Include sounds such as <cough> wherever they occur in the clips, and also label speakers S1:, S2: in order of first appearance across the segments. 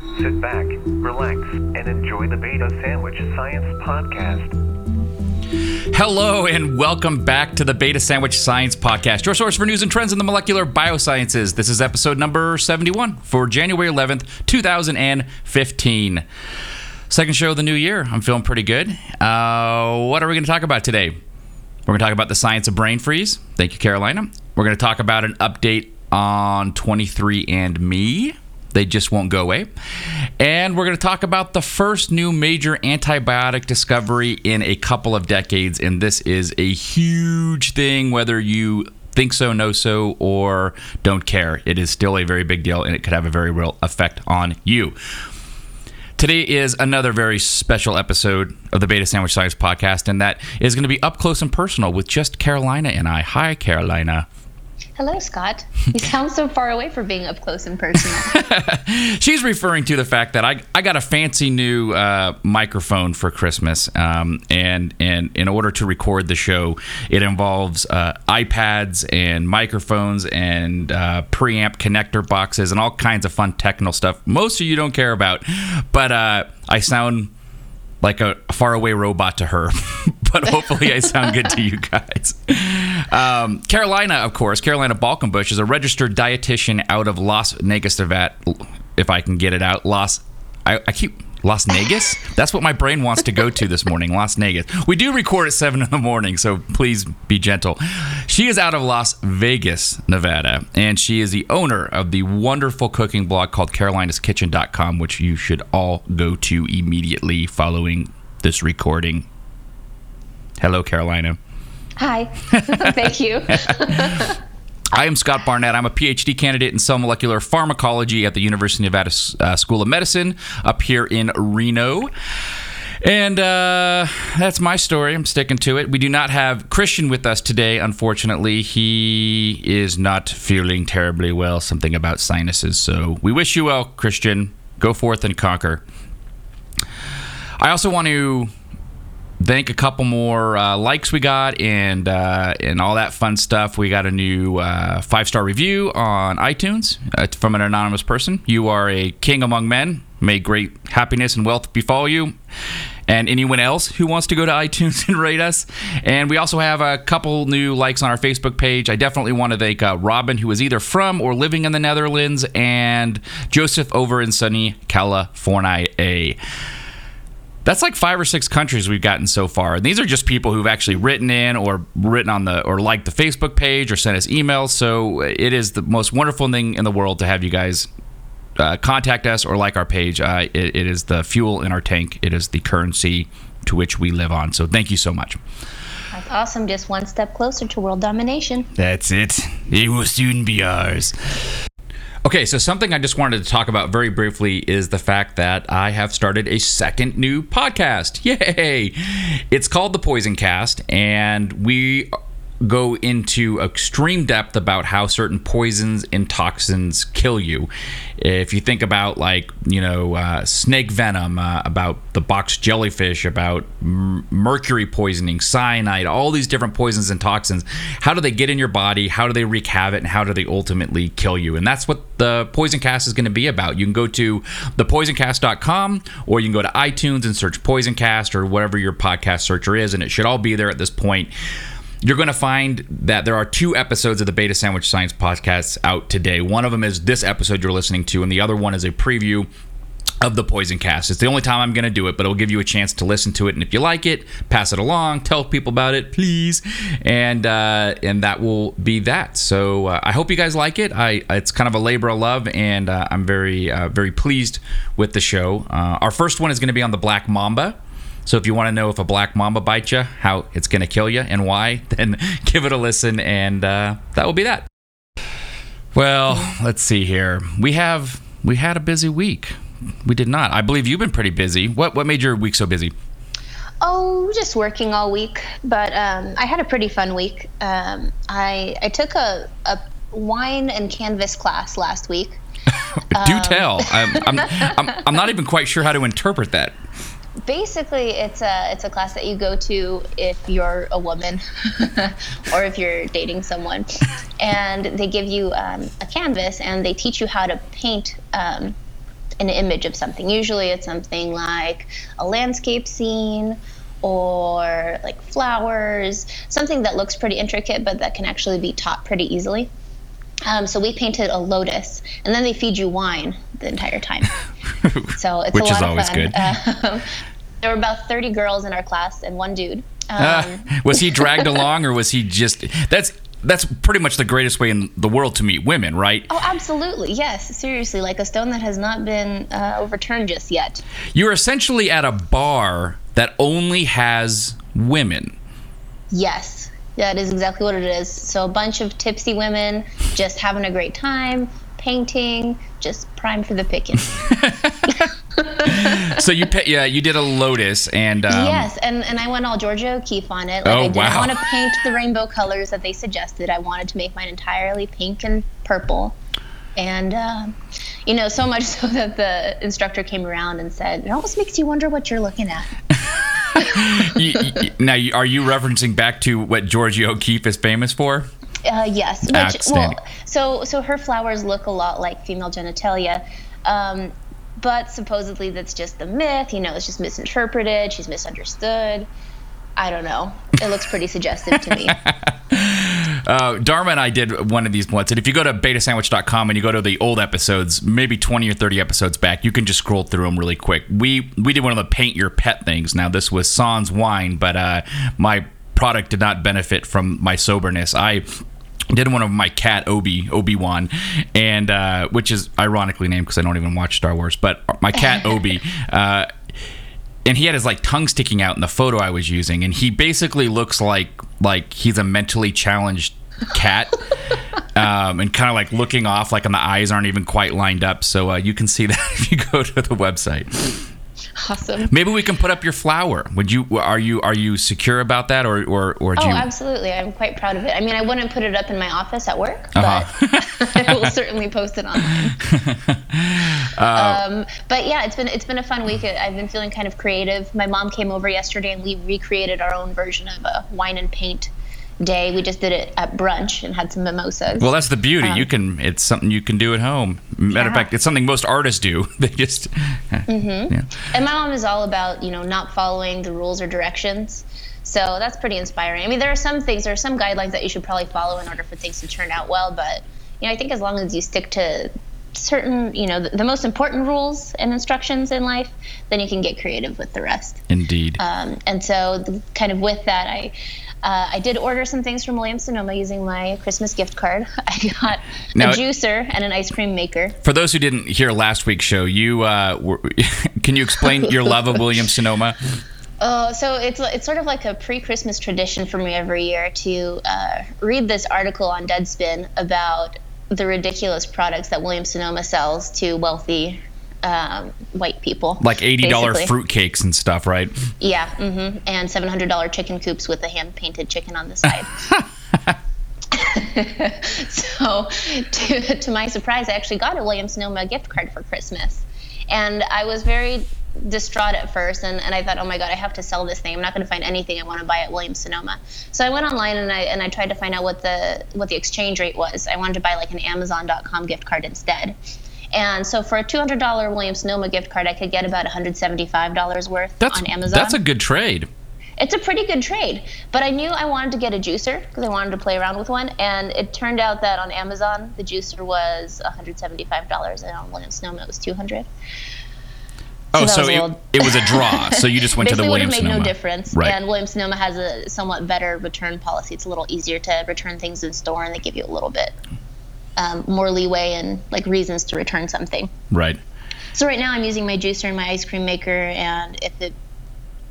S1: Sit back, relax, and enjoy the Beta Sandwich Science Podcast.
S2: Hello, and welcome back to the Beta Sandwich Science Podcast, your source for news and trends in the molecular biosciences. This is episode number 71 for January 11th, 2015. Second show of the new year. I'm feeling pretty good. Uh, what are we going to talk about today? We're going to talk about the science of brain freeze. Thank you, Carolina. We're going to talk about an update on 23andMe. They just won't go away. And we're going to talk about the first new major antibiotic discovery in a couple of decades. And this is a huge thing, whether you think so, know so, or don't care. It is still a very big deal and it could have a very real effect on you. Today is another very special episode of the Beta Sandwich Science Podcast, and that is going to be up close and personal with just Carolina and I. Hi, Carolina.
S3: Hello, Scott. You <laughs> sound so far away for being up close and personal. <laughs>
S2: She's referring to the fact that I, I got a fancy new uh, microphone for Christmas, um, and and in order to record the show, it involves uh, iPads and microphones and uh, preamp connector boxes and all kinds of fun technical stuff. Most of you don't care about, but uh, I sound like a faraway robot to her, <laughs> but hopefully I sound good to you guys. Um, Carolina, of course, Carolina Balkenbush is a registered dietitian out of Las Vegas. If I can get it out, Las. I, I keep Las Vegas? That's what my brain wants to go to this morning, Las Vegas. We do record at 7 in the morning, so please be gentle. She is out of Las Vegas, Nevada, and she is the owner of the wonderful cooking blog called carolinaskitchen.com, which you should all go to immediately following this recording. Hello, Carolina.
S3: Hi. <laughs> Thank you. <laughs>
S2: I am Scott Barnett. I'm a PhD candidate in cell molecular pharmacology at the University of Nevada uh, School of Medicine up here in Reno. And uh, that's my story. I'm sticking to it. We do not have Christian with us today, unfortunately. He is not feeling terribly well, something about sinuses. So we wish you well, Christian. Go forth and conquer. I also want to thank a couple more uh, likes we got and uh, and all that fun stuff. We got a new uh, five star review on iTunes uh, from an anonymous person. You are a king among men. May great happiness and wealth befall you. And anyone else who wants to go to <laughs> iTunes and rate us. And we also have a couple new likes on our Facebook page. I definitely want to thank uh, Robin, who is either from or living in the Netherlands, and Joseph over in sunny California that's like five or six countries we've gotten so far. And these are just people who've actually written in or written on the or liked the Facebook page or sent us emails. So it is the most wonderful thing in the world to have you guys uh, contact us or like our page. Uh, it, it is the fuel in our tank. It is the currency to which we live on. So thank you so much.
S3: That's awesome. Just one step closer to world domination.
S2: That's it. It will soon be ours. Okay, so something I just wanted to talk about very briefly is the fact that I have started a second new podcast. Yay! It's called The Poison Cast, and we go into extreme depth about how certain poisons and toxins kill you. If you think about, like, you know, uh, snake venom, uh, about the box jellyfish, about m- mercury poisoning, cyanide, all these different poisons and toxins, how do they get in your body? How do they wreak havoc? And how do they ultimately kill you? And that's what the Poison Cast is going to be about. You can go to thepoisoncast.com or you can go to iTunes and search Poison Cast or whatever your podcast searcher is, and it should all be there at this point you're going to find that there are two episodes of the Beta Sandwich Science podcast out today. One of them is this episode you're listening to, and the other one is a preview of the Poison Cast. It's the only time I'm going to do it, but it'll give you a chance to listen to it. And if you like it, pass it along, tell people about it, please. And uh, and that will be that. So uh, I hope you guys like it. I it's kind of a labor of love, and uh, I'm very uh, very pleased with the show. Uh, our first one is going to be on the Black Mamba. So if you want to know if a black mamba bites you, how it's going to kill you, and why, <laughs> then give it a listen, and uh, that will be that. Well, let's see here. We have we had a busy week. We did not. I believe you've been pretty busy. What what made your week so busy?
S3: Oh, just working all week. But um, I had a pretty fun week. Um, I I took a, a wine and canvas class last week. <laughs>
S2: Do um, tell. I'm, I'm, <laughs> I'm, I'm not even quite sure how to interpret that
S3: basically it's a it's a class that you go to if you're a woman <laughs> or if you're dating someone and they give you um, a canvas and they teach you how to paint um, an image of something. Usually it's something like a landscape scene or like flowers, something that looks pretty intricate but that can actually be taught pretty easily. Um, so we painted a lotus, and then they feed you wine the entire time. <laughs> So it's
S2: Which
S3: a lot
S2: is
S3: of
S2: always
S3: fun.
S2: good.
S3: Um, <laughs> there were about 30 girls in our class and one dude. Um,
S2: Uh, was he dragged <laughs> along, or was he just? That's that's pretty much the greatest way in the world to meet women, right?
S3: Oh, absolutely. Yes, seriously. Like a stone that has not been uh, overturned just yet.
S2: You're essentially at a bar that only has women.
S3: Yes, that is exactly what it is. So a bunch of tipsy women just having a great time, painting, just prime for the picking. <laughs> <laughs>
S2: So you yeah you did a lotus and um,
S3: yes, and, and I went all Georgia O'Keeffe on it. Like,
S2: Oh,
S3: I didn't
S2: wow.
S3: want to paint the rainbow colors that they suggested. I wanted to make mine entirely pink and purple. And, um, you know, so much <laughs> so that the instructor came around and said, it almost makes you wonder what you're looking at.
S2: you- you- now are you referencing back to what Georgia O'Keeffe is famous for?
S3: Uh, yes. Which, well, so so her flowers look a lot like female genitalia, um, but supposedly that's just the myth. You know, it's just misinterpreted. She's misunderstood. I don't know. It looks pretty <laughs> suggestive to me.
S2: Uh, Dharma and I did one of these once, and if you go to betasandwich.com and you go to the old episodes, maybe 20 or 30 episodes back, you can just scroll through them really quick. We we did one of the paint your pet things. Now this was Sans wine, but uh, my product did not benefit from my soberness. I did one of my cat Obi Obi Wan, and uh, which is ironically named because I don't even watch Star Wars, but my cat <laughs> Obi. Uh, and he had his like tongue sticking out in the photo I was using, and he basically looks like like he's a mentally challenged cat, <laughs> um, and kind of like looking off, like and the eyes aren't even quite lined up. So uh, you can see that <laughs> if you go to the website.
S3: Awesome.
S2: Maybe we can put up your flower. Would you? Are you? Are you secure about that, or or or do
S3: Oh,
S2: you?
S3: absolutely. I'm quite proud of it. I mean, I wouldn't put it up in my office at work,
S2: Uh-huh.
S3: but <laughs> <laughs> I will certainly post it online. <laughs> um, but yeah, it's been it's been a fun week. I've been feeling kind of creative. My mom came over yesterday, and we recreated our own version of a wine and paint day. We just did it at brunch and had some mimosas.
S2: Well, that's the beauty. you can. It's something you can do at home. Matter of
S3: Um,
S2: fact, it's something most artists do. <laughs> They just.
S3: Mm-hmm.
S2: Yeah.
S3: And my mom is all about, you know, not following the rules or directions. So that's pretty inspiring. I mean, there are some things, there are some guidelines that you should probably follow in order for things to turn out well. But, you know, I think as long as you stick to certain, you know, the, the most important rules and instructions in life, then you can get creative with the rest.
S2: Indeed.
S3: Um, and so, kind of with that, I uh, I did order some things from Williams Sonoma using my Christmas gift card. <laughs> I got
S2: Now-
S3: a juicer and an ice cream maker.
S2: For those who didn't hear last week's show, you uh, were, <laughs> can you explain your love of William Sonoma? <laughs>
S3: Oh, so it's it's sort of like a pre-Christmas tradition for me every year to uh, read this article on Deadspin about the ridiculous products that Williams Sonoma sells to wealthy um, white people.
S2: Like eighty dollar fruitcakes and stuff, right?
S3: Yeah, hmm and seven hundred dollar chicken coops with a hand painted chicken on the side. <laughs> <laughs> so, to, to my surprise, I actually got a Williams Sonoma gift card for Christmas, and I was very distraught at first, and, and I thought, oh my god, I have to sell this thing. I'm not going to find anything I want to buy at Williams Sonoma. So I went online and I and I tried to find out what the what the exchange rate was. I wanted to buy like an Amazon.com gift card instead. And so for a $200 Williams Sonoma gift card, I could get about $175 worth
S2: That's
S3: on Amazon.
S2: that's a good trade.
S3: It's a pretty good trade. But I knew I wanted to get a juicer because I wanted to play around with one. And it turned out that on Amazon, the juicer was $175, and on Williams Sonoma, it was 200
S2: Oh,
S3: that
S2: so it, it was a draw. So you just <laughs> went to the
S3: Basically, would have made no difference.
S2: Right.
S3: And Williams Sonoma has a somewhat better return policy. It's a little easier to return things in store, and they give you a little bit um, more leeway and like reasons to return something.
S2: right.
S3: So right now I'm using my juicer and my ice cream maker, and if it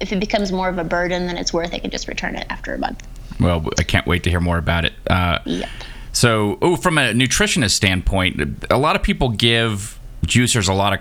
S3: if it becomes more of a burden than it's worth, I can just return it after a month.
S2: Well, I can't wait to hear more about it. Uh,
S3: Yep.
S2: So, oh, from a nutritionist standpoint, a lot of people give juicers a lot of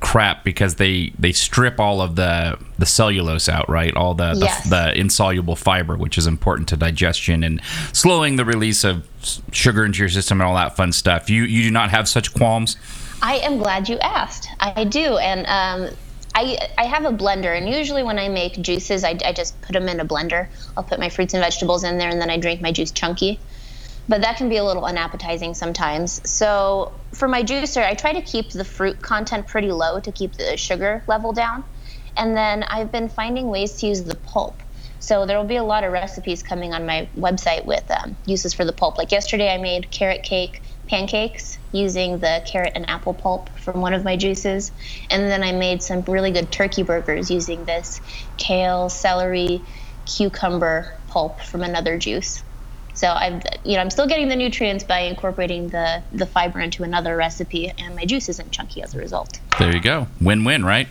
S2: crap because they they strip all of the the cellulose out, right? All the the,
S3: Yes.
S2: the insoluble fiber, which is important to digestion and slowing the release of sugar into your system and all that fun stuff. You you do not have such qualms.
S3: I am glad you asked. I do, and um, I I have a blender, and usually when I make juices, I, I just put them in a blender. I'll put my fruits and vegetables in there, and then I drink my juice chunky. But that can be a little unappetizing sometimes. So for my juicer, I try to keep the fruit content pretty low to keep the sugar level down. And then I've been finding ways to use the pulp. So there will be a lot of recipes coming on my website with um, uses for the pulp. Like yesterday, I made carrot cake pancakes using the carrot and apple pulp from one of my juices. And then I made some really good turkey burgers using this kale, celery, cucumber pulp from another juice. So I'm, you know, I'm still getting the nutrients by incorporating the the fiber into another recipe, and my juice isn't chunky as a result.
S2: There you go. Win-win, right?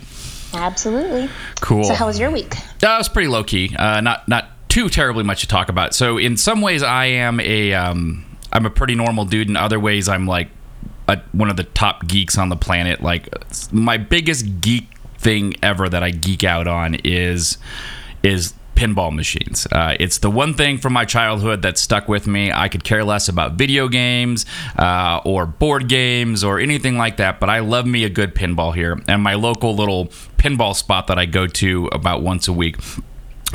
S3: Absolutely.
S2: Cool.
S3: So how was your week?
S2: That was pretty low key. Uh, not not too terribly much to talk about. So in some ways, I am a um, I'm a pretty normal dude. In other ways, I'm like a, one of the top geeks on the planet. Like my biggest geek thing ever that I geek out on is is pinball machines. Uh, it's the one thing from my childhood that stuck with me. I could care less about video games uh, or board games or anything like that, but I love me a good pinball here. And my local little pinball spot that I go to about once a week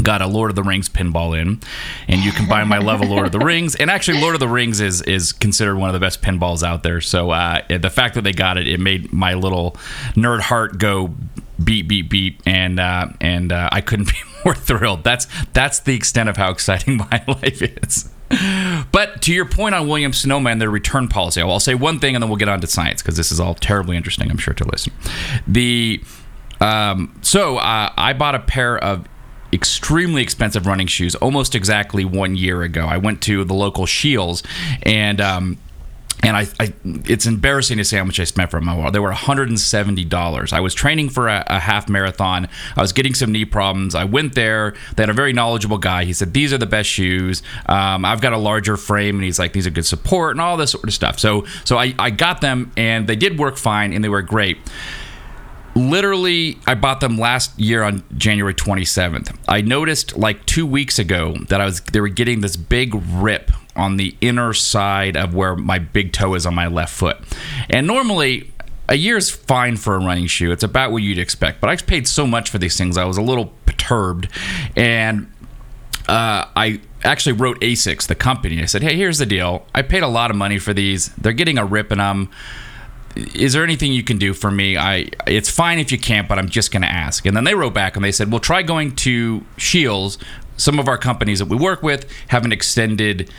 S2: got a Lord of the Rings pinball in, and you can buy my love of Lord of the <laughs> Rings. And actually, Lord of the Rings is is considered one of the best pinballs out there. So uh, the fact that they got it, it made my little nerd heart go beep beep beep, and uh, and uh, I couldn't <laughs> be <laughs> more thrilled. That's that's the extent of how exciting <laughs> my life is. But to your point on Williams Sonoma and their return policy, I'll say one thing, and then we'll get on to science because this is all terribly interesting. I'm sure to listen. The um, so uh, I bought a pair of extremely expensive running shoes almost exactly one year ago. I went to the local Scheels and. Um, and I, I, it's embarrassing to say how much I spent for them. They were $170. I was training for a, a, half marathon. I was getting some knee problems. I went there. They had a very knowledgeable guy. He said, These are the best shoes. Um, I've got a larger frame. And he's like, These are good support and all this sort of stuff. So, so I, I got them and they did work fine and they were great literally i bought them last year on january 27th i noticed like two weeks ago that i was they were getting this big rip on the inner side of where my big toe is on my left foot and normally a year is fine for a running shoe it's about what you'd expect but i paid so much for these things i was a little perturbed and uh, I actually wrote Asics, the company. I said, "Hey, here's the deal. I paid a lot of money for these. They're getting a rip in them is there anything you can do for me? I it's fine if you can't, but I'm just going to ask. And then they wrote back and they said, "Well, try going to Scheels. Some of our companies that we work with have an extended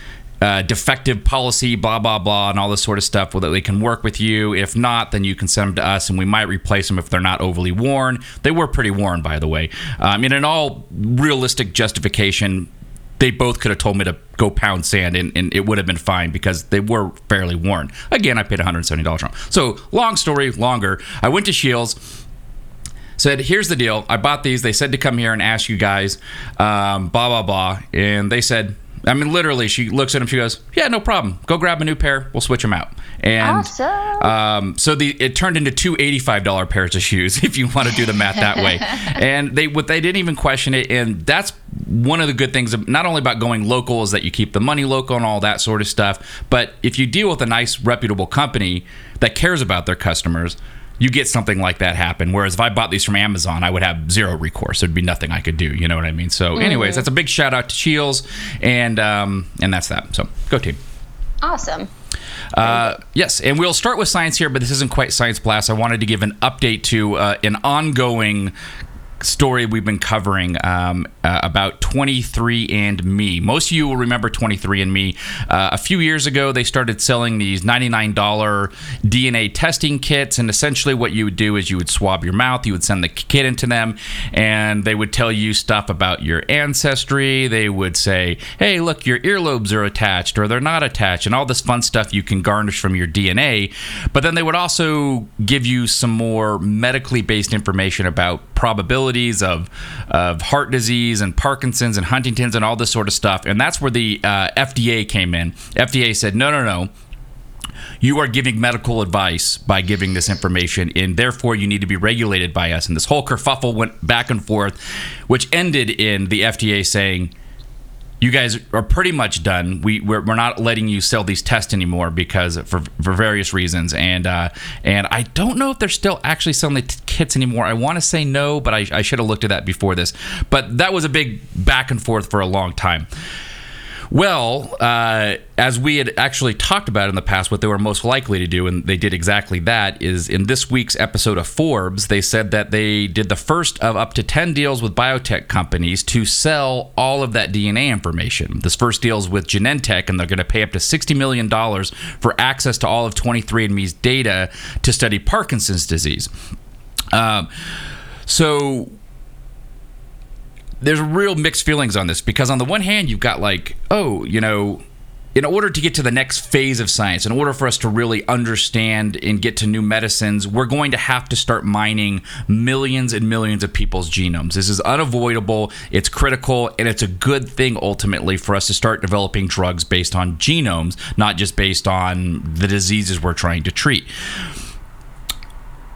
S2: uh, defective policy, blah blah blah, and all this sort of stuff, that they can work with you. If not, then you can send them to us, and we might replace them if they're not overly worn. They were pretty worn, by the way. Um, mean, in all realistic justification, they both could have told me to go pound sand and, and, it would have been fine because they were fairly worn. Again, I paid $170 for them. So, long story longer, I went to Scheels, said, Here's the deal. I bought these. They said to come here and ask you guys, um, blah, blah, blah. And they said, I mean, literally, she looks at him. She goes, "Yeah, no problem. Go grab a new pair. We'll switch them out." And
S3: awesome.
S2: um, so the it turned into two eighty-five dollar pairs of shoes, <laughs> if you want to do the math that way. <laughs> and they what they didn't even question it, and that's one of the good things, not only about going local, is that you keep the money local and all that sort of stuff. But if you deal with a nice, reputable company that cares about their customers, you get something like that happen. Whereas if I bought these from Amazon, I would have zero recourse. There'd be nothing I could do. You know what I mean? So, anyways, mm-hmm. that's a big shout out to Scheels, and um, and that's that. So, go team.
S3: Awesome.
S2: Uh, yes, and we'll start with science here, but this isn't quite science blast. I wanted to give an update to uh, an ongoing story we've been covering um, uh, about 23andMe. Most of you will remember 23andMe. Uh, a few years ago, they started selling these $99 DNA testing kits, and essentially what you would do is you would swab your mouth, you would send the kit into them, and they would tell you stuff about your ancestry. They would say, hey, look, your earlobes are attached or they're not attached, and all this fun stuff you can garnish from your DNA. But then they would also give you some more medically based information about probability of of heart disease and Parkinson's and Huntington's and all this sort of stuff. And that's where the uh, FDA came in. FDA said, no, no, no you are giving medical advice by giving this information, and therefore you need to be regulated by us. And this whole kerfuffle went back and forth, which ended in the FDA saying, you guys are pretty much done. We we're, we're, not letting you sell these tests anymore because for for various reasons. And uh, and I don't know if they're still actually selling the t- kits anymore. I want to say no, but I, I should have looked at that before this. But that was a big back and forth for a long time. Well, uh, as we had actually talked about in the past, what they were most likely to do, and they did exactly that, is in this week's episode of Forbes, they said that they did the first of up to 10 deals with biotech companies to sell all of that DNA information. This first deal is with Genentech, and they're going to pay up to $60 million for access to all of 23andMe's data to study Parkinson's disease. Um, so there's real mixed feelings on this because on the one hand you've got like oh you know in order to get to the next phase of science in order for us to really understand and get to new medicines we're going to have to start mining millions and millions of people's genomes. This is unavoidable it's critical and it's a good thing ultimately for us to start developing drugs based on genomes not just based on the diseases we're trying to treat.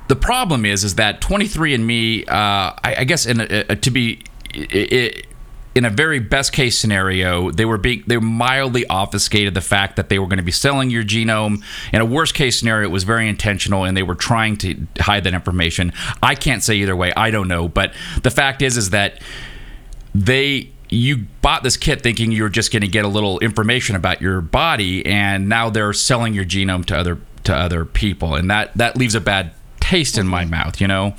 S2: The problem is is that 23andme uh, I, I guess in a, a, to be it, in a very best case scenario, they were being they mildly obfuscated the fact that they were going to be selling your genome. In a worst case scenario, it was very intentional and they were trying to hide that information. I can't say either way. I don't know, but the fact is is that they you bought this kit thinking you were just going to get a little information about your body and now they're selling your genome to other to other people and that that leaves a bad taste in my mm-hmm. mouth, you know.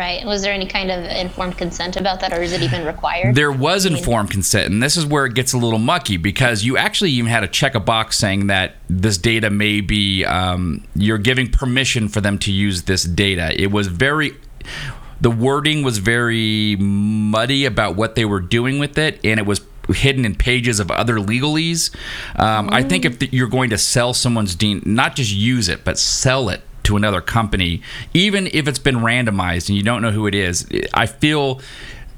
S3: Right. Was there any kind of informed consent about that, or is it even required?
S2: There was informed consent, and this is where it gets a little mucky because you actually even had to check a box saying that this data may be, um, you're giving permission for them to use this data. It was very, the wording was very muddy about what they were doing with it, and it was hidden in pages of other legalese. Um, I think if you're going to sell someone's DNA, not just use it, but sell it to another company, even if it's been randomized and you don't know who it is, I feel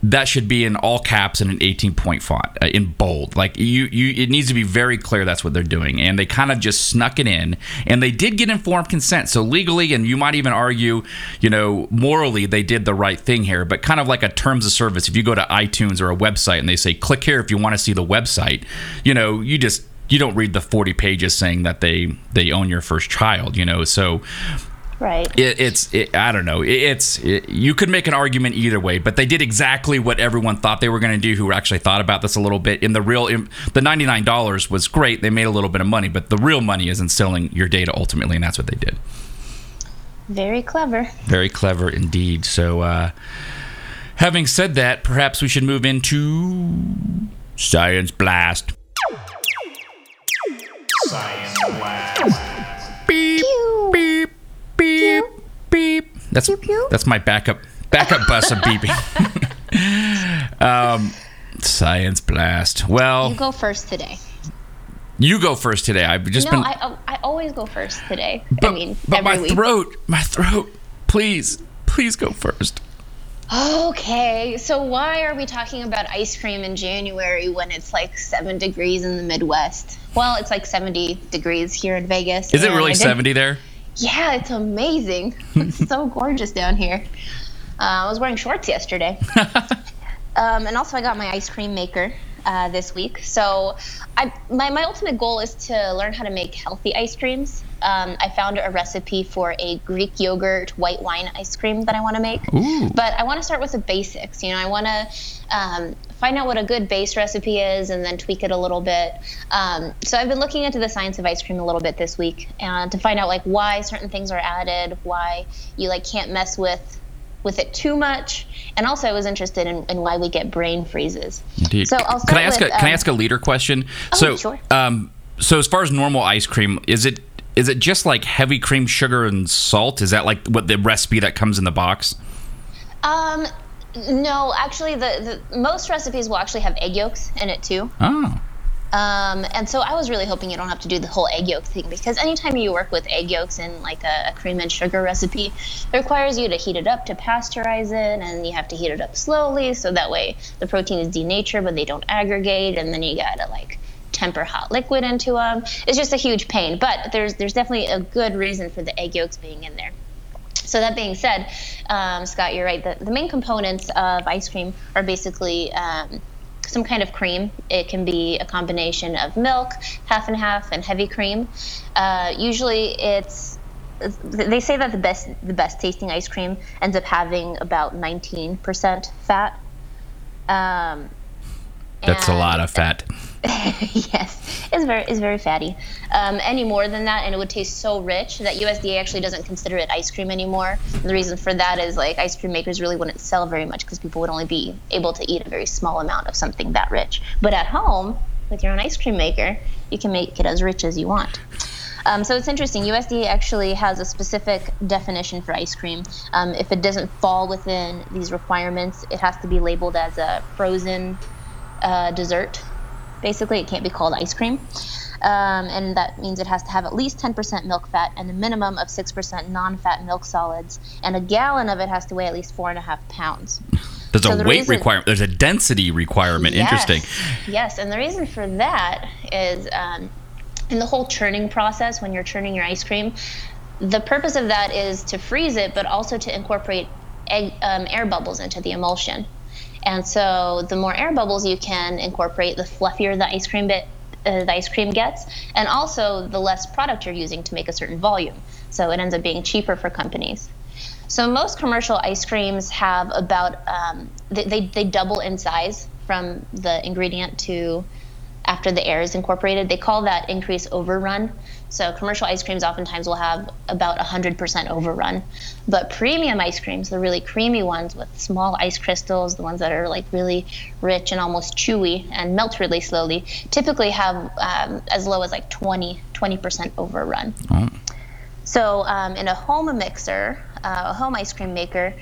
S2: that should be in all caps and an 18 point font uh, in bold. Like you you it needs to be very clear that's what they're doing. And they kind of just snuck it in. And they did get informed consent. So legally and you might even argue you know morally they did the right thing here. But kind of like a terms of service if you go to iTunes or a website and they say click here if you want to see the website you know you just you don't read the 40 pages saying that they they own your first child you know? So
S3: right.
S2: it, it's it, i don't know. It, it's you could make an argument either way but they did exactly what everyone thought they were going to do who actually thought about this a little bit. In the real in, the $99 was great. They made a little bit of money but the real money is in selling your data ultimately and that's what they did.
S3: Very clever.
S2: Very clever indeed. So uh having said that perhaps we should move into science blast
S4: Science Blast.
S2: beep beep beep beep. That's
S3: Pew, pew.
S2: that's my backup backup bus of beeping. <laughs> Um science blast. Well
S3: you go first today.
S2: you go first today. I've just
S3: no
S2: been
S3: I, I always go first today.
S2: But,
S3: i mean
S2: but
S3: every
S2: my
S3: week.
S2: throat my throat please please go first
S3: Okay, so why are we talking about ice cream in January when it's like seven degrees in the Midwest? Well, it's like 70 degrees here in Vegas.
S2: is it really 70 there
S3: Yeah, it's amazing. <laughs> it's so gorgeous down here. Uh, I was wearing shorts yesterday. <laughs> um, and also, I got my ice cream maker uh, this week. So, I, my, my ultimate goal is to learn how to make healthy ice creams. Um, I found a recipe for a Greek yogurt white wine ice cream that I want to make.
S2: Ooh.
S3: But I want to start with the basics. You know, I want to um, find out what a good base recipe is and then tweak it a little bit. Um, so I've been looking into the science of ice cream a little bit this week and to find out like why certain things are added, why you like can't mess with with it too much, and also I was interested in, in why we get brain freezes.
S2: Indeed.
S3: So I'll
S2: can I ask
S3: with,
S2: a can I
S3: um,
S2: ask a leader question?
S3: Oh,
S2: so
S3: sure.
S2: um so as far as normal ice cream, is it is it just like heavy cream, sugar, and salt? Is that like what the recipe that comes in the box?
S3: Um, no, actually, the, the most recipes will actually have egg yolks in it too.
S2: Oh.
S3: Um, and so I was really hoping you don't have to do the whole egg yolk thing because anytime you work with egg yolks in like a, a cream and sugar recipe, it requires you to heat it up to pasteurize it, and you have to heat it up slowly so that way the protein is denatured but they don't aggregate, and then you gotta like temper hot liquid into them. It's just a huge pain, but there's there's definitely a good reason for the egg yolks being in there. So that being said, um, Scott, you're right. The, the main components of ice cream are basically um, some kind of cream. It can be a combination of milk, half and half, and heavy cream. Uh, usually, it's they say that the best the best tasting ice cream ends up having about 19% fat. Um,
S2: That's a lot of fat. <laughs>
S3: yes, it's very it's very fatty. Um, any more than that, and it would taste so rich that USDA actually doesn't consider it ice cream anymore. And the reason for that is like ice cream makers really wouldn't sell very much because people would only be able to eat a very small amount of something that rich. But at home, with your own ice cream maker, you can make it as rich as you want. Um, so it's interesting. USDA actually has a specific definition for ice cream. Um, if it doesn't fall within these requirements, it has to be labeled as a frozen uh, dessert. Basically, it can't be called ice cream. Um, and that means it has to have at least 10% milk fat and a minimum of 6% non fat milk solids. And a gallon of it has to weigh at least four and a half pounds.
S2: There's
S3: So
S2: a
S3: the
S2: weight
S3: reason-
S2: requirement. There's a density requirement. Interesting.
S3: Yes. Yes, and the reason for that is um, in the whole churning process when you're churning your ice cream, the purpose of that is to freeze it, but also to incorporate egg, um, air bubbles into the emulsion. And so the more air bubbles you can incorporate, the fluffier the ice cream bit. Uh, the ice cream gets, and also the less product you're using to make a certain volume. So it ends up being cheaper for companies. So most commercial ice creams have about um, they, they they double in size from the ingredient to after the air is incorporated. They call that increase overrun. So commercial ice creams oftentimes will have about 100% overrun, but premium ice creams, the really creamy ones with small ice crystals, the ones that are like really rich and almost chewy and melt really slowly, typically have um, as low as like 20 20% overrun. So um, in a home mixer, uh, a home ice cream maker,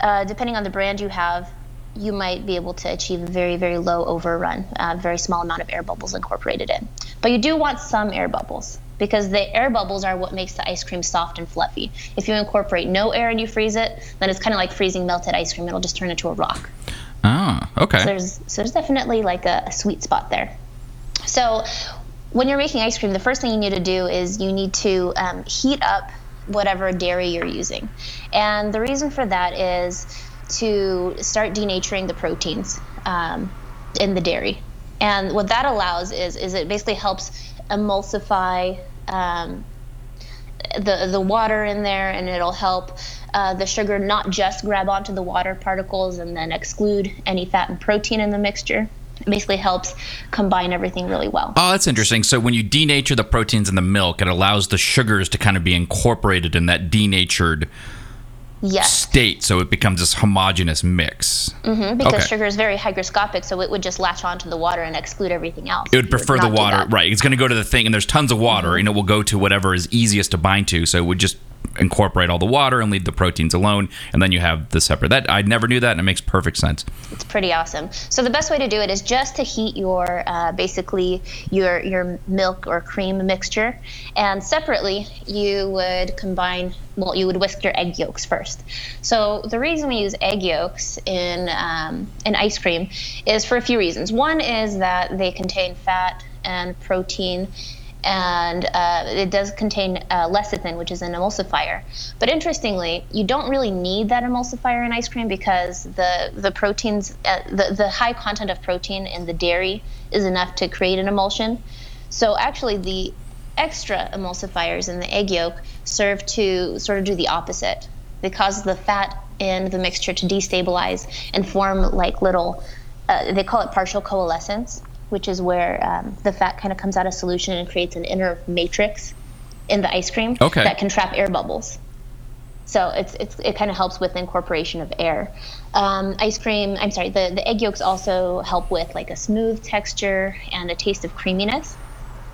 S3: uh, depending on the brand you have, you might be able to achieve a very, very low overrun, a very small amount of air bubbles incorporated in. But you do want some air bubbles because the air bubbles are what makes the ice cream soft and fluffy. If you incorporate no air and you freeze it, then it's kind of like freezing melted ice cream. It'll just turn into a rock.
S2: Ah, okay.
S3: So there's so there's definitely like a, a sweet spot there. So when you're making ice cream, the first thing you need to do is you need to um, heat up whatever dairy you're using, and the reason for that is to start denaturing the proteins um, in the dairy. And what that allows is is it basically helps emulsify um, the the water in there, and it'll help uh, the sugar not just grab onto the water particles and then exclude any fat and protein in the mixture. It basically helps combine everything really well.
S2: Oh, that's interesting. So when you denature the proteins in the milk, it allows the sugars to kind of be incorporated in that denatured
S3: Yes,
S2: state, so it becomes this homogeneous mix.
S3: mhm, because
S2: okay.
S3: sugar is very hygroscopic, so it would just latch onto the water and exclude everything else.
S2: It would prefer the
S3: not do
S2: water.
S3: Mm-hmm.
S2: right? It's going to go to the thing, and there's tons of water, and it will go to whatever is easiest to bind to. So it would just incorporate all the water and leave the proteins alone, and then you have the separate. That I never knew that, and it makes perfect sense.
S3: It's pretty awesome. So the best way to do it is just to heat your uh, basically your your milk or cream mixture, and separately you would combine. Well, you would whisk your egg yolks first. So the reason we use egg yolks in um, in ice cream is for a few reasons. One is that they contain fat and protein. And uh, it does contain uh, lecithin, which is an emulsifier. But interestingly, you don't really need that emulsifier in ice cream because the the proteins, uh, the the high content of protein in the dairy is enough to create an emulsion. So actually, the extra emulsifiers in the egg yolk serve to sort of do the opposite. They cause the fat in the mixture to destabilize and form like little. Uh, they call it partial coalescence, which is where um, the fat kind of comes out of solution and creates an inner matrix in the ice cream
S2: Okay.
S3: that can trap air bubbles. So it's, it's it kind of helps with incorporation of air. Um, ice cream, I'm sorry, the, the egg yolks also help with like a smooth texture and a taste of creaminess.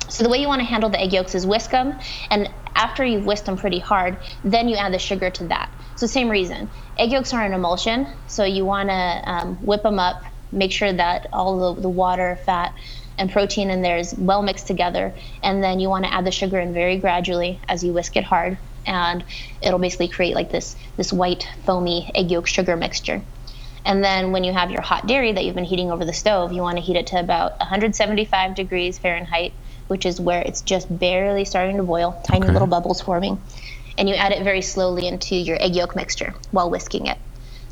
S3: So the way you want to handle the egg yolks is whisk them, and after you've whisked them pretty hard, then you add the sugar to that. So same reason. Egg yolks are an emulsion, so you want to um, whip them up, make sure that all the, the water, fat, and protein in there is well mixed together, and then you want to add the sugar in very gradually as you whisk it hard, and it'll basically create like this this white foamy egg yolk sugar mixture. And then when you have your hot dairy that you've been heating over the stove, you want to heat it to about 175 degrees Fahrenheit, which is where it's just barely starting to boil, tiny
S2: Okay.
S3: little bubbles forming. And you add it very slowly into your egg yolk mixture while whisking it.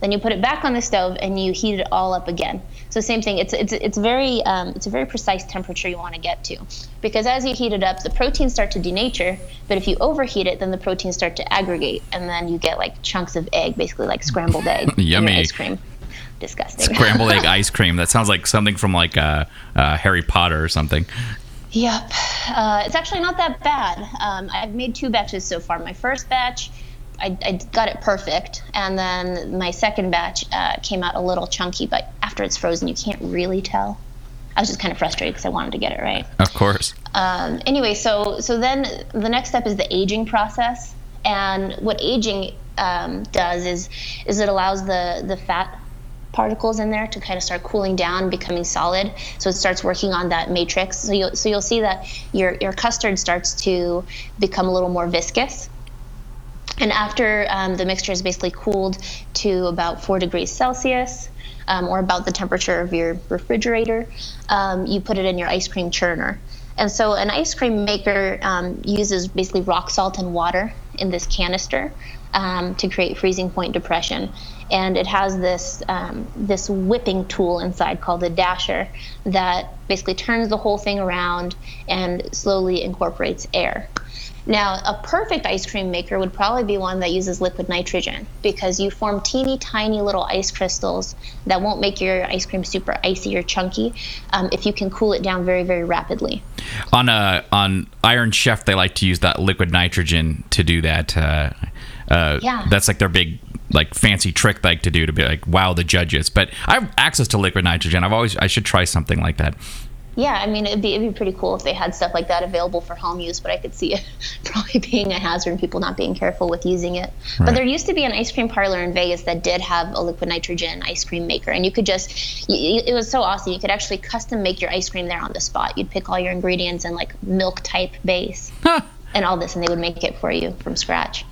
S3: Then you put it back on the stove and you heat it all up again. So same thing. It's it's it's very um, it's a very precise temperature you want to get to, because as you heat it up, the proteins start to denature. But if you overheat it, then the proteins start to aggregate, and then you get like chunks of egg, basically like scrambled egg <laughs>
S2: Yummy.
S3: ice cream. disgusting.
S2: Scrambled egg <laughs> ice cream. That sounds like something from like uh, uh, Harry Potter or something.
S3: Yep. Uh, it's actually not that bad. Um, I've made two batches so far. My first batch, I, I got it perfect. And then my second batch uh, came out a little chunky, but after it's frozen, you can't really tell. I was just kind of frustrated because I wanted to get it right.
S2: Of course.
S3: Um, anyway, so so then the next step is the aging process, and what aging um, does is is it allows the the fat particles in there to kind of start cooling down, becoming solid. So it starts working on that matrix. So you'll so you'll see that your your custard starts to become a little more viscous. And after um, the mixture is basically cooled to about four degrees Celsius, um, or about the temperature of your refrigerator, um, you put it in your ice cream churner. And so an ice cream maker um, uses basically rock salt and water in this canister um, to create freezing point depression. And it has this um, this whipping tool inside called a dasher that basically turns the whole thing around and slowly incorporates air. Now, a perfect ice cream maker would probably be one that uses liquid nitrogen because you form teeny tiny little ice crystals that won't make your ice cream super icy or chunky um, if you can cool it down very, very rapidly.
S2: On uh, on Iron Chef, they like to use that liquid nitrogen to do that. Uh, uh,
S3: Yeah.
S2: That's like their big like fancy trick like to do to be like wow the judges. But I have access to liquid nitrogen. I've always I should try something like that.
S3: Yeah, I mean, it'd be, it'd be pretty cool if they had stuff like that available for home use, but I could see it <laughs> probably being a hazard and people not being careful with using it.
S2: Right.
S3: But there used to be an ice cream parlor in Vegas that did have a liquid nitrogen ice cream maker, and you could just, y- y- it was so awesome. You could actually custom make your ice cream there on the spot. You'd pick all your ingredients and like milk type base and all this, and they would make it for you from scratch.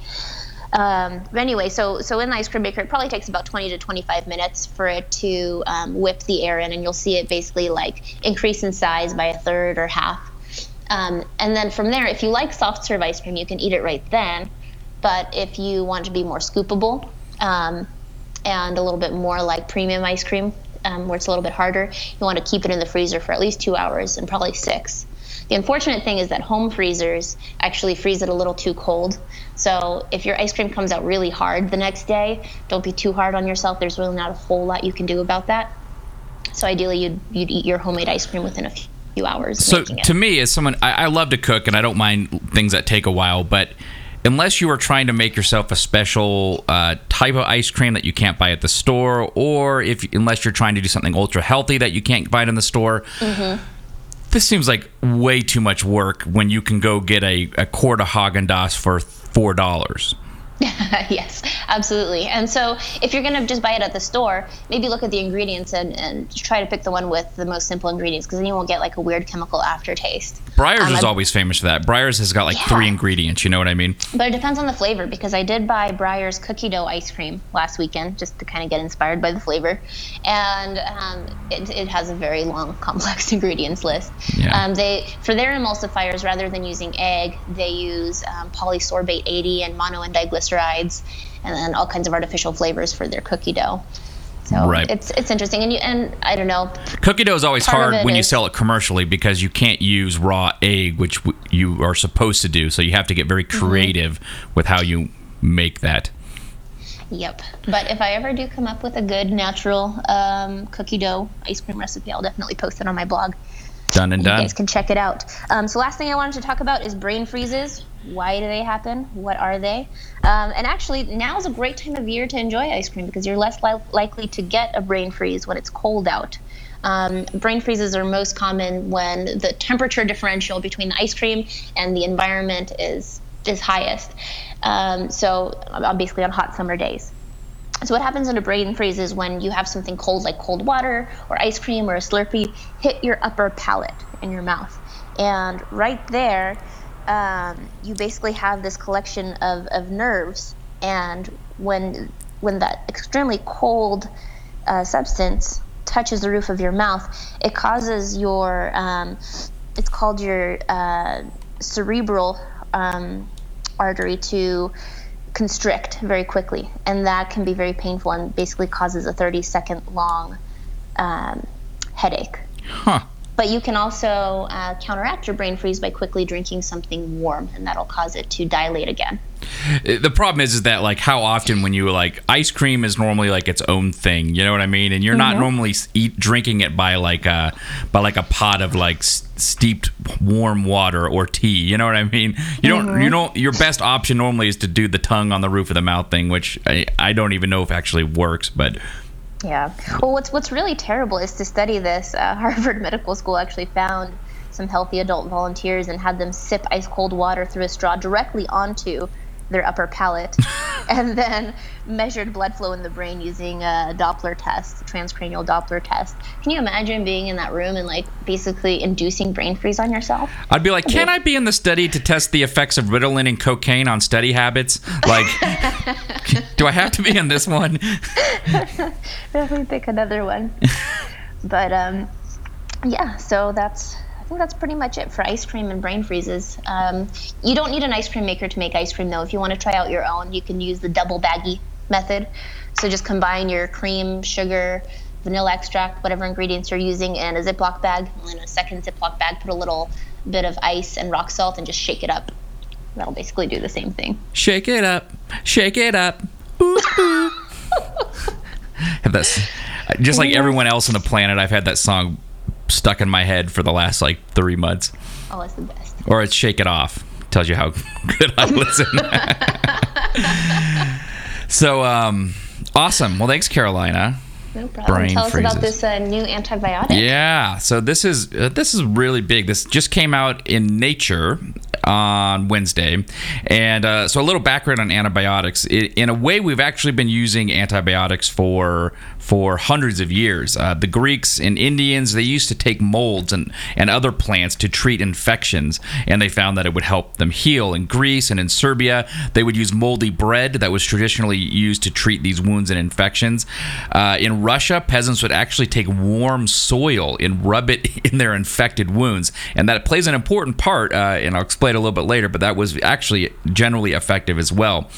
S3: Um, but anyway, so so in the ice cream maker, it probably takes about 20 to 25 minutes for it to um, whip the air in, and you'll see it basically like increase in size by a third or half. Um, and then from there, if you like soft serve ice cream, you can eat it right then. But if you want to be more scoopable um, and a little bit more like premium ice cream, um, where it's a little bit harder, you want to keep it in the freezer for at least two hours and probably six. The unfortunate thing is that home freezers actually freeze it a little too cold. So if your ice cream comes out really hard the next day, don't be too hard on yourself. There's really not a whole lot you can do about that. So ideally, you'd you'd eat your homemade ice cream within a few hours.
S2: So to me, as someone, I, I love to cook and I don't mind things that take a while, but unless you are trying to make yourself a special uh, type of ice cream that you can't buy at the store, or if unless you're trying to do something ultra healthy that you can't find in the store.
S3: Mm-hmm.
S2: This seems like way too much work when you can go get a, a quart of Haagen Dazs for four dollars. <laughs>
S3: yes, absolutely. And so if you're going to just buy it at the store, maybe look at the ingredients and, and try to pick the one with the most simple ingredients because then you won't get like a weird chemical aftertaste.
S2: Breyers
S3: Um,
S2: is always famous for that. Breyers has got like
S3: Yeah.
S2: three ingredients. You know what I mean?
S3: But it depends on the flavor because I did buy Breyer's cookie dough ice cream last weekend just to kind of get inspired by the flavor. And um, it, it has a very long, <laughs> complex <laughs> ingredients list.
S2: Yeah.
S3: Um, they For their emulsifiers, rather than using egg, they use um, polysorbate 80 and mono and and then all kinds of artificial flavors for their cookie dough. So
S2: Right.
S3: it's it's interesting, and you and I don't know.
S2: Cookie dough is always hard when you sell it commercially because you can't use raw egg, which w- you are supposed to do. So you have to get very
S3: Mm-hmm.
S2: creative with how you make that.
S3: Yep. But if I ever do come up with a good natural um, cookie dough ice cream recipe, I'll definitely post it on my blog.
S2: Done and
S3: You
S2: done.
S3: guys can check it out. Um, so, last thing I wanted to talk about is brain freezes. Why do they happen? What are they? Um, and actually, now is a great time of year to enjoy ice cream because you're less li- likely to get a brain freeze when it's cold out. Um, brain freezes are most common when the temperature differential between the ice cream and the environment is is highest. Um, so, uh, basically on hot summer days. So what happens in a brain freeze is when you have something cold like cold water or ice cream or a Slurpee hit your upper palate in your mouth. And right there, um, you basically have this collection of, of nerves. And when, when that extremely cold uh, substance touches the roof of your mouth, it causes your, um, it's called your uh, cerebral um, artery to constrict very quickly, and that can be very painful and basically causes a 30 second long um, headache.
S2: Huh.
S3: But you can also uh, counteract your brain freeze by quickly drinking something warm, and that'll cause it to dilate again.
S2: The problem is, is that like how often when you like ice cream is normally like its own thing, you know what I mean? And you're not mm-hmm. normally eat drinking it by like a by like a pot of like steeped warm water or tea. You know what I mean? You don't mm-hmm. you don't your best option normally is to do the tongue on the roof of the mouth thing, which I, I don't even know if actually works, but
S3: Yeah. Well, what's what's really terrible is to study this. Uh, <laughs> Harvard Medical School actually found some healthy adult volunteers and had them sip ice cold water through a straw directly onto their upper palate, <laughs> and then measured blood flow in the brain using a Doppler test, a transcranial Doppler test. Can you imagine being in that room and like basically inducing brain freeze on yourself?
S2: I'd be like, can I be in the study to test the effects of Ritalin and cocaine on study habits? Like, <laughs> do I have to be in this one? <laughs>
S3: Definitely pick another one. but um, yeah, so that's I think that's pretty much it for ice cream and brain freezes. Um, you don't need an ice cream maker to make ice cream though. If you want to try out your own, you can use the double baggy method. So just combine your cream, sugar, vanilla extract, whatever ingredients you're using in a Ziploc bag, and in a second Ziploc bag, put a little bit of ice and rock salt and just shake it up. That'll basically do the same thing.
S2: Shake it up, shake it up. Ooh, ooh. <laughs> have that, just like everyone else on the planet, I've had that song stuck in my head for the last like three months.
S3: Oh, it's the best.
S2: Or it's Shake It Off. Tells you how <laughs> good I listen. <laughs> so, um, awesome. Well, thanks, Carolina.
S3: No problem.
S2: Brain
S3: Tell us about this uh, new antibiotic.
S2: Yeah, so this is uh, this is really big. This just came out in Nature on Wednesday, and uh, so a little background on antibiotics. I in a way, we've actually been using antibiotics for for hundreds of years. Uh, the Greeks and Indians they used to take molds and and other plants to treat infections, and they found that it would help them heal. In Greece and in Serbia, they would use moldy bread that was traditionally used to treat these wounds and infections. Uh, in Russia, peasants would actually take warm soil and rub it <laughs> in their infected wounds, and that plays an important part. Uh, and I'll explain a little bit later, but that was actually generally effective as well.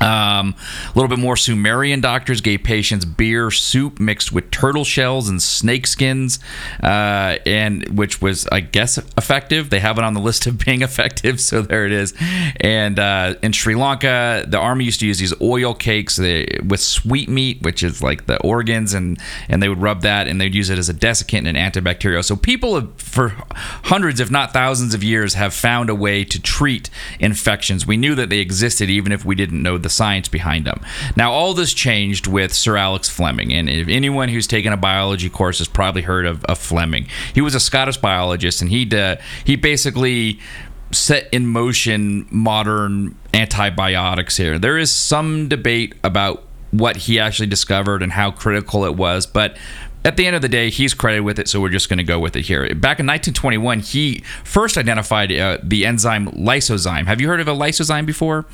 S2: Um, a little bit more Sumerian doctors gave patients beer soup mixed with turtle shells and snake skins, uh, and which was, I guess, effective. They have it on the list of <laughs> being effective, so there it is. And uh, in Sri Lanka, the army used to use these oil cakes with sweet meat, which is like the organs, and and they would rub that, and they'd use it as a desiccant and antibacterial. So people have, for hundreds, if not thousands of years, have found a way to treat infections. We knew that they existed, even if we didn't know the science behind them. Now, all this changed with Sir Alex Fleming, and if anyone who's taken a biology course has probably heard of, of Fleming. He was a Scottish biologist, and he uh, he basically set in motion modern antibiotics here. There is some debate about what he actually discovered and how critical it was, but at the end of the day, he's credited with it, so we're just going to go with it here. Back in 1921, he first identified uh, the enzyme lysozyme. Have you heard of a lysozyme before?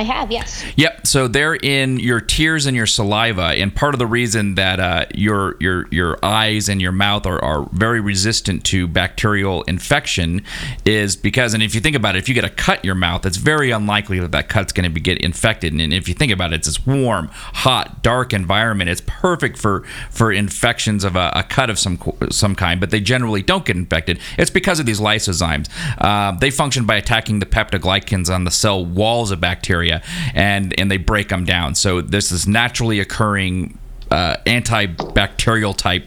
S3: I have, yes.
S2: Yep. So they're in your tears and your saliva, and part of the reason that uh, your your your eyes and your mouth are, are very resistant to bacterial infection is because, and if you think about it, if you get a cut in your mouth, it's very unlikely that that cut's going to get infected. And if you think about it, it's this warm, hot, dark environment. It's perfect for for infections of a, a cut of some some kind, but they generally don't get infected. It's because of these lysozymes. Uh, they function by attacking the peptidoglycans on the cell walls of bacteria, and and they break them down. So this is naturally occurring uh, antibacterial type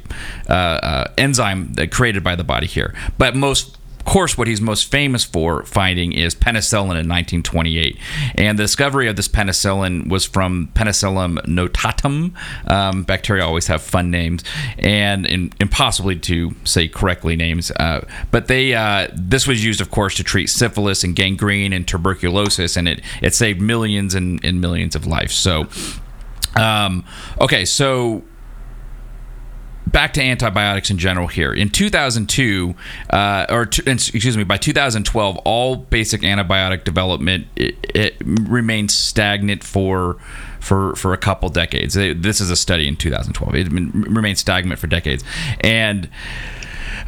S2: uh, uh, enzyme created by the body here. But most of course, what he's most famous for finding is penicillin in 1928. And the discovery of this penicillin was from Penicillium notatum. Um, bacteria always have fun names and in, impossibly to say correctly names. Uh, but they uh, this was used, of course, to treat syphilis and gangrene and tuberculosis, and it, it saved millions and, and millions of lives. So, um, okay, so back to antibiotics in general here. In 2002, uh, or t- excuse me, by 2012, all basic antibiotic development it, it remained stagnant for for for a couple decades. This is a study in 2012. It remained stagnant for decades, and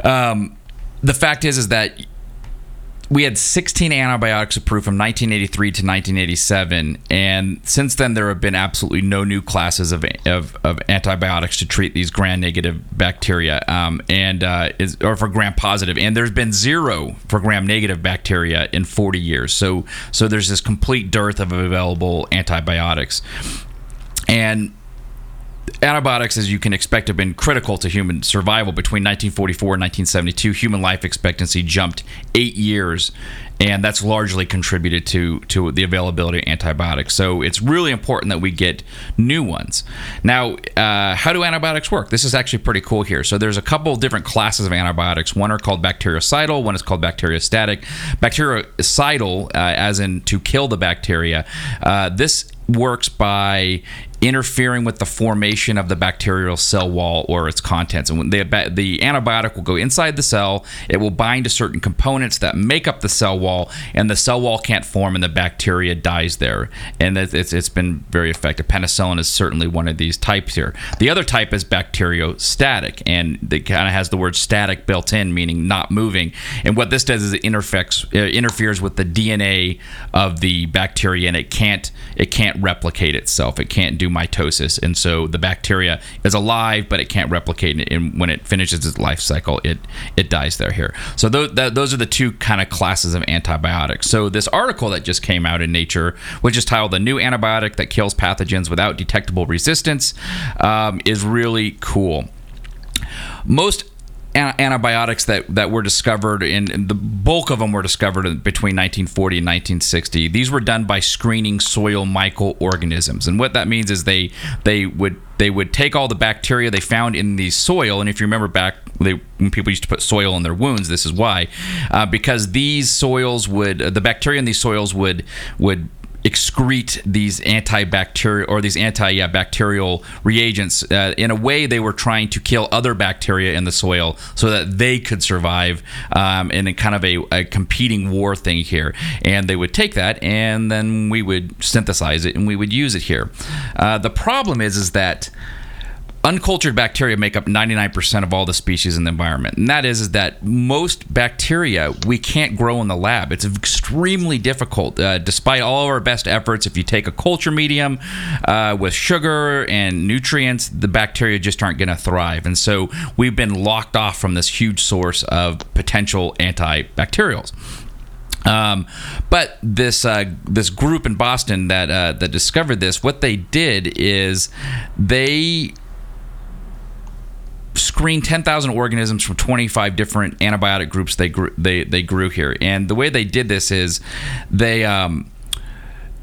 S2: um, the fact is is that we had 16 antibiotics approved from 1983 to 1987, and since then there have been absolutely no new classes of, of, of antibiotics to treat these gram-negative bacteria, um, and uh, is, or for gram-positive, and there's been zero for gram-negative bacteria in 40 years. So so there's this complete dearth of available antibiotics, and antibiotics, as you can expect, have been critical to human survival. Between 1944 and 1972, human life expectancy jumped eight years, and that's largely contributed to to the availability of antibiotics. So it's really important that we get new ones. Now, uh, how do antibiotics work? This is actually pretty cool here. So there's a couple different classes of antibiotics. One are called bactericidal. One is called bacteriostatic. Bactericidal, uh, as in to kill the bacteria. Uh, this works by interfering with the formation of the bacterial cell wall or its contents. And the, the antibiotic will go inside the cell, it will bind to certain components that make up the cell wall, and the cell wall can't form, and the bacteria dies there. And it's, it's been very effective. Penicillin is certainly one of these types here. The other type is bacteriostatic, and it kind of has the word static built in, meaning not moving. And what this does is it interfects, uh, interferes with the DNA of the bacteria, and it can't it can't replicate itself. It can't do mitosis, and so the bacteria is alive, but it can't replicate. And when it finishes its life cycle, it it dies there. Here, so those those are the two kind of classes of antibiotics. So this article that just came out in Nature, which is titled "The New Antibiotic That Kills Pathogens Without Detectable Resistance," um, is really cool. Most antibiotics that, that were discovered in the bulk of them were discovered between 1940 and 1960 these were done by screening soil microorganisms. And what that means is they they would they would take all the bacteria they found in the soil. And if you remember back they, when people used to put soil in their wounds this is why. Uh, because these soils would the bacteria in these soils would would excrete these antibacterial or these anti-bacterial reagents. Uh, in a way, they were trying to kill other bacteria in the soil so that they could survive um, in a kind of a, a, competing war thing here. And they would take that, and then we would synthesize it and we would use it here. Uh, the problem is, is that uncultured bacteria make up 99% of all the species in the environment. And that is, is that most bacteria we can't grow in the lab. It's extremely difficult. Uh, despite all of our best efforts if you take a culture medium uh, with sugar and nutrients the bacteria just aren't going to thrive. And so we've been locked off from this huge source of potential antibacterials. Um, but this uh, this group in Boston that uh, that discovered this, what they did is they screened 10,000 organisms from 25 different antibiotic groups they grew, they, they grew here. And the way they did this is they um,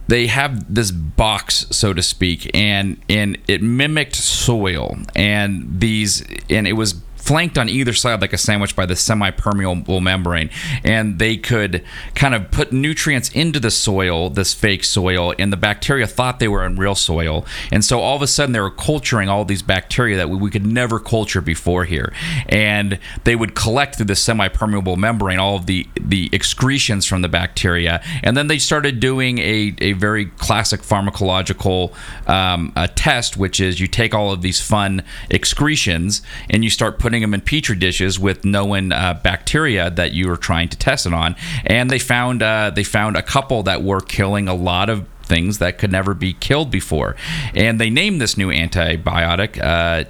S2: they have this box, so to speak, and and it mimicked soil. And these and it was flanked on either side like a sandwich by the semi-permeable membrane and they could kind of put nutrients into the soil this fake soil and the bacteria thought they were in real soil. And so all of a sudden they were culturing all these bacteria that we could never culture before here. And they would collect through the semi-permeable membrane all of the the excretions from the bacteria. And then they started doing a, a very classic pharmacological um, test which is you take all of these fun excretions and you start putting putting them in petri dishes with known uh, bacteria that you were trying to test it on, and they found uh, they found a couple that were killing a lot of things that could never be killed before, and they named this new antibiotic. Uh,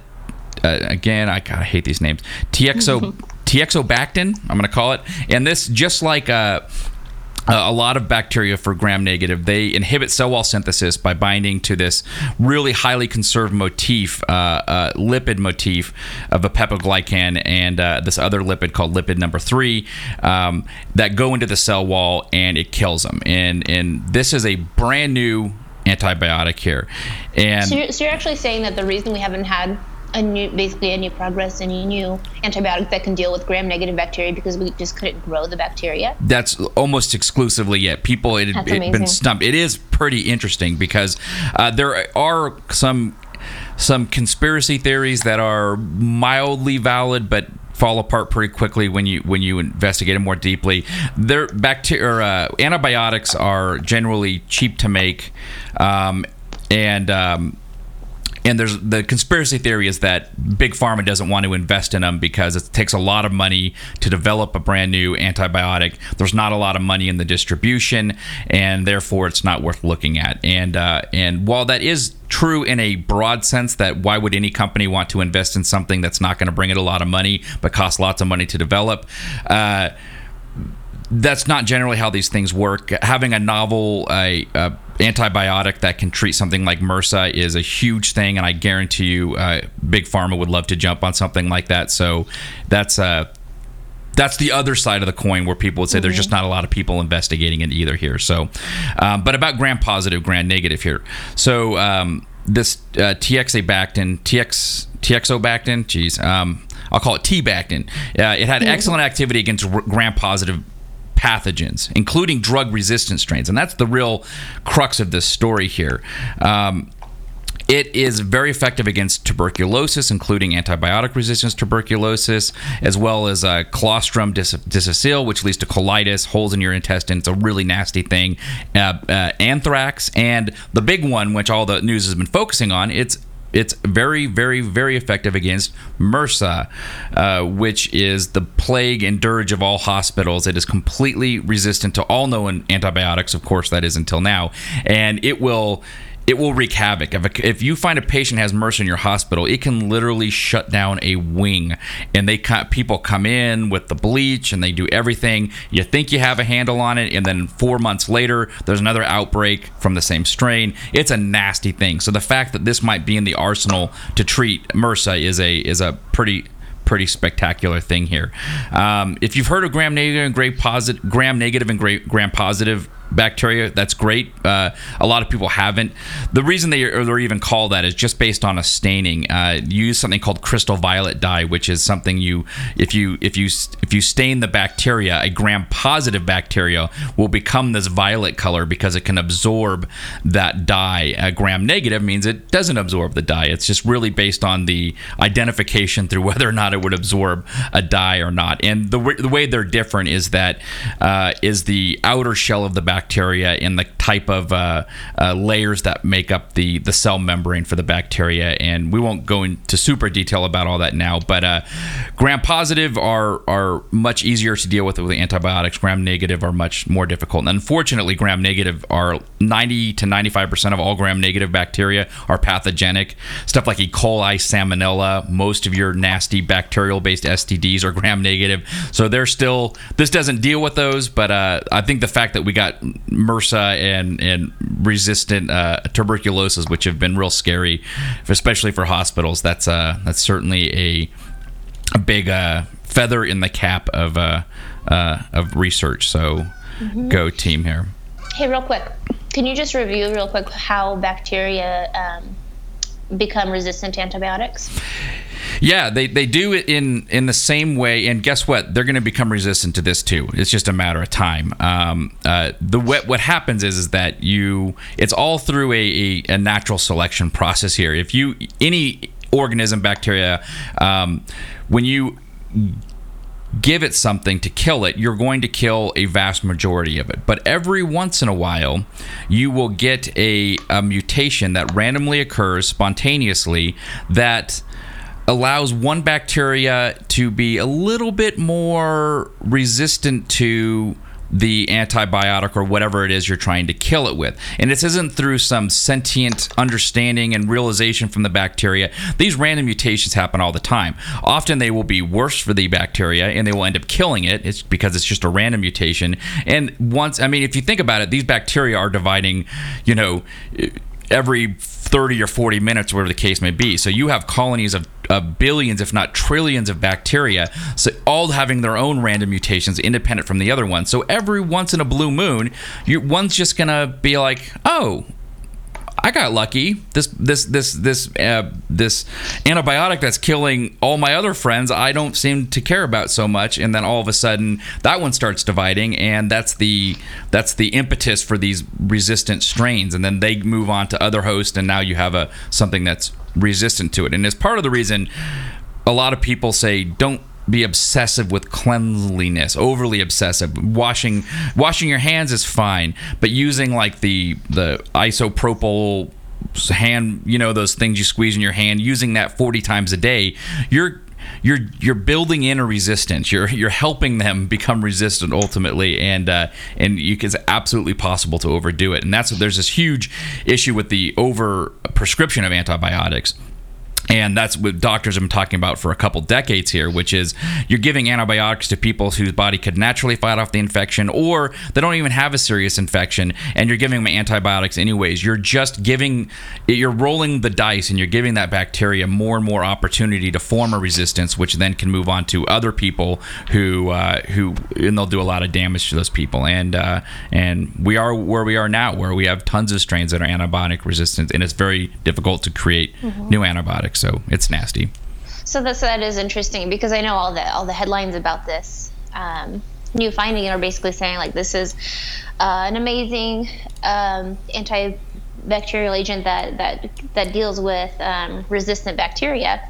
S2: uh again, I hate these names. TXO <laughs> Teixobactin, I'm going to call it. And this, just like uh, uh, a lot of bacteria for gram negative they inhibit cell wall synthesis by binding to this really highly conserved motif uh, uh, lipid motif of a peptidoglycan and uh, this other lipid called lipid number three um, that go into the cell wall and it kills them. And and this is a brand new antibiotic here. And
S3: so you're, so you're actually saying that the reason we haven't had a new, basically a new progress, and a new antibiotic that can deal with gram-negative bacteria because we just couldn't grow the bacteria.
S2: That's almost exclusively it. People, it had been stumped. It is pretty interesting because uh, there are some some conspiracy theories that are mildly valid, but fall apart pretty quickly when you when you investigate them more deeply. Their bacteria uh, antibiotics are generally cheap to make, um, and um, and there's the conspiracy theory is that big pharma doesn't want to invest in them because it takes a lot of money to develop a brand new antibiotic. There's not a lot of money in the distribution, and therefore it's not worth looking at. And uh, and while that is true in a broad sense that why would any company want to invest in something that's not going to bring it a lot of money but cost lots of money to develop uh, that's not generally how these things work. Having a novel a antibiotic that can treat something like MRSA is a huge thing, and I guarantee you, uh, big pharma would love to jump on something like that. So that's uh, that's the other side of the coin where people would say there's just not a lot of people investigating it either here. So, um, but about gram positive, gram negative here. So um, this uh, TXA-bactin, TX TXO-bactin, geez, um, I'll call it T-bactin. Uh, it had excellent activity against r- gram positive pathogens, including drug resistant strains. And that's the real crux of this story here. Um, it is very effective against tuberculosis, including antibiotic resistance tuberculosis, as well as uh, Clostridium dis- difficile, which leads to colitis, holes in your intestine. It's a really nasty thing. Uh, uh, anthrax, and the big one, which all the news has been focusing on, it's it's very, very, very effective against MRSA, uh, which is the plague and dirge of all hospitals. It is completely resistant to all known antibiotics, of course, that is until now, and it will it will wreak havoc. If, a, if you find a patient has MRSA in your hospital, it can literally shut down a wing. And they people come in with the bleach and they do everything. You think you have a handle on it, and then four months later, there's another outbreak from the same strain. It's a nasty thing. So the fact that this might be in the arsenal to treat MRSA is a is a pretty pretty spectacular thing here. Um, if you've heard of gram negative and gram positive, gram negative and gram positive bacteria. That's great. Uh, a lot of people haven't. The reason they are, they're even called that is just based on a staining. Uh, you use something called crystal violet dye, which is something you if you if you if you stain the bacteria, a gram positive bacteria will become this violet color because it can absorb that dye. A gram negative means it doesn't absorb the dye. It's just really based on the identification through <laughs> whether or not it would absorb a dye or not. And the the way they're different is that uh, is the outer shell of the bacteria bacteria and the type of uh, uh, layers that make up the the cell membrane for the bacteria. And we won't go into super detail about all that now. But uh, gram positive are are much easier to deal with with antibiotics. Gram negative are much more difficult. And unfortunately, gram negative are 90 to 95 percent of all gram negative bacteria are pathogenic. Stuff like E. coli, Salmonella, most of your nasty bacterial based STDs are gram negative. So they're still this doesn't deal with those. But uh, I think the fact that we got MRSA and and resistant uh, tuberculosis, which have been real scary, especially for hospitals. That's uh that's certainly a a big uh, feather in the cap of uh, uh of research. So go team here.
S3: Hey, real quick, can you just review real quick how bacteria um, become resistant to antibiotics?
S2: Yeah, they, they do it in in the same way, and guess what? They're going to become resistant to this too. It's just a matter of time. Um, uh, the what, what happens is is that you it's all through a, a, a natural selection process here. If you any organism, bacteria, um, when you give it something to kill it, you're going to kill a vast majority of it. But every once in a while, you will get a, a mutation that randomly occurs spontaneously that allows one bacteria to be a little bit more resistant to the antibiotic or whatever it is you're trying to kill it with. And this isn't through some sentient understanding and realization from the bacteria. These random mutations happen all the time. Often they will be worse for the bacteria and they will end up killing it. It's because it's just a random mutation. And once, I mean, if you think about it, these bacteria are dividing, you know, every 30 or 40 minutes, whatever the case may be. So you have colonies of, of billions, if not trillions, of bacteria, so all having their own random mutations independent from the other one. So every once in a blue moon, you one's just gonna be like, oh. I got lucky. This this this this uh, this antibiotic that's killing all my other friends, I don't seem to care about so much. And then all of a sudden, that one starts dividing, and that's the that's the impetus for these resistant strains. And then they move on to other hosts, and now you have a something that's resistant to it. And as part of the reason, a lot of people say don't be obsessive with cleanliness overly obsessive washing washing your hands is fine but using like the the isopropyl hand, you know, those things you squeeze in your hand, using that 40 times a day, you're you're you're building in a resistance. You're you're helping them become resistant ultimately, and uh, and you it's absolutely possible to overdo it. And that's there's this huge issue with the over prescription of antibiotics and that's what doctors have been talking about for a couple decades here, which is you're giving antibiotics to people whose body could naturally fight off the infection, or they don't even have a serious infection, and you're giving them antibiotics anyways. You're just giving, you're rolling the dice, and you're giving that bacteria more and more opportunity to form a resistance, which then can move on to other people who, uh, who, and they'll do a lot of damage to those people. And uh, and we are where we are now, where we have tons of strains that are antibiotic resistant, and it's very difficult to create new antibiotics. So it's nasty.
S3: So that's that is interesting because I know all the all the headlines about this um, new finding are basically saying like this is uh, an amazing um, antibacterial agent that that that deals with um, resistant bacteria,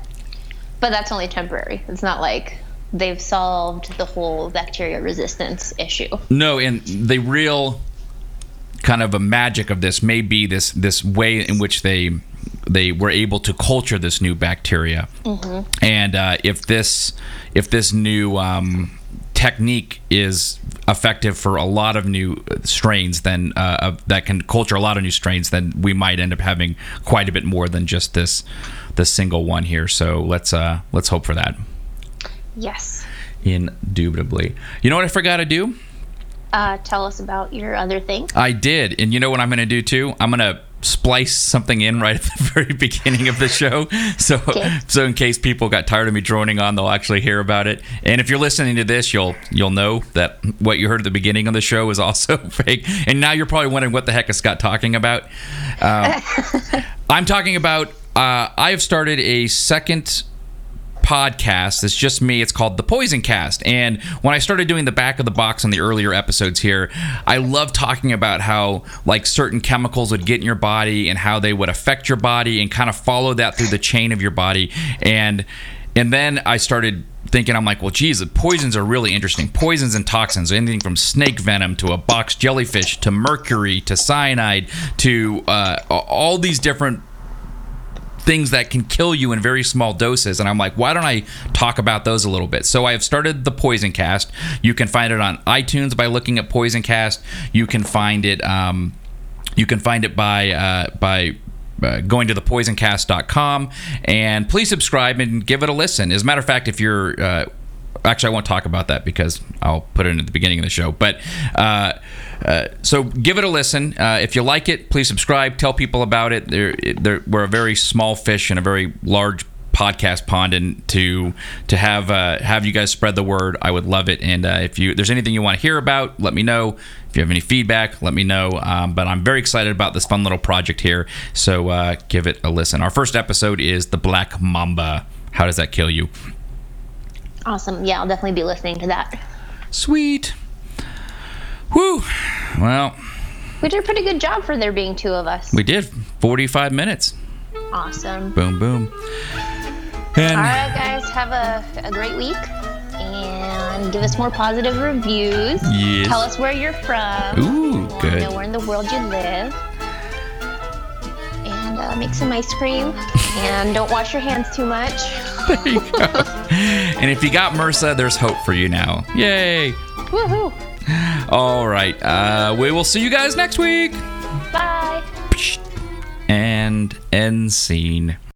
S3: but that's only temporary. It's not like they've solved the whole bacteria resistance issue.
S2: No, and the real kind of a magic of this may be this this way in which they they were able to culture this new bacteria. And uh, if this if this new um, technique is effective for a lot of new strains, then uh, that can culture a lot of new strains, then we might end up having quite a bit more than just this this single one here. So let's uh, let's hope for that.
S3: Yes.
S2: Indubitably. You know what I forgot to do?
S3: Uh, tell us about your other thing.
S2: I did. And you know what I'm going to do too? I'm going to splice something in right at the <laughs> very beginning of the show. So <laughs>
S3: Okay.
S2: so in case people got tired of me droning on, they'll actually hear about it. And if you're listening to this, you'll you'll know that what you heard at the beginning of the show is also <laughs> fake. And now you're probably wondering what the heck is Scott talking about. Uh, I'm talking about uh, I have started a second podcast. It's just me. It's called The Poison Cast. And when I started doing the back of the box on the earlier episodes here, I love talking about how like certain chemicals would get in your body and how they would affect your body and kind of follow that through the chain of your body. And and then I started thinking, I'm like, well, geez, the poisons are really interesting. Poisons and toxins, anything from snake venom to a box jellyfish to mercury to cyanide to uh, all these different things that can kill you in very small doses. And I'm like, why don't I talk about those a little bit? So I have started the Poison Cast. You can find it on iTunes by looking at Poison Cast. You can find it. Um, you can find it by uh, by. Uh, going to thepoisoncast.com and please subscribe and give it a listen. As a matter of fact, if you're uh, actually, I won't talk about that because I'll put it at the beginning of the show. But uh, so give it a listen. Uh, if you like it, please subscribe. Tell people about it. They're, they're, we're a very small fish in a very large podcast pond, and to to have uh, have you guys spread the word, I would love it. And uh, if you there's anything you want to hear about, let me know. If you have any feedback, let me know. Um, but I'm very excited about this fun little project here. So uh, give it a listen. Our first episode is the Black Mamba. How does that kill you?
S3: Awesome. Yeah, I'll definitely be listening to that.
S2: Sweet. Whew. Well,
S3: We did a pretty good job for there being two of us.
S2: we did 45 minutes.
S3: Awesome.
S2: Boom, boom. And
S3: All right, guys, have a, a great week and give us more positive reviews.
S2: Yes.
S3: Tell us where you're from.
S2: Ooh,
S3: We
S2: good.
S3: know where in the world you live. And uh, make some ice cream. <laughs> and don't wash your hands too much.
S2: there you go. <laughs> and if you got MRSA, there's hope for you now. Yay.
S3: Woohoo! <laughs>
S2: All right. Uh, we will see you guys next week.
S3: Bye.
S2: And end scene.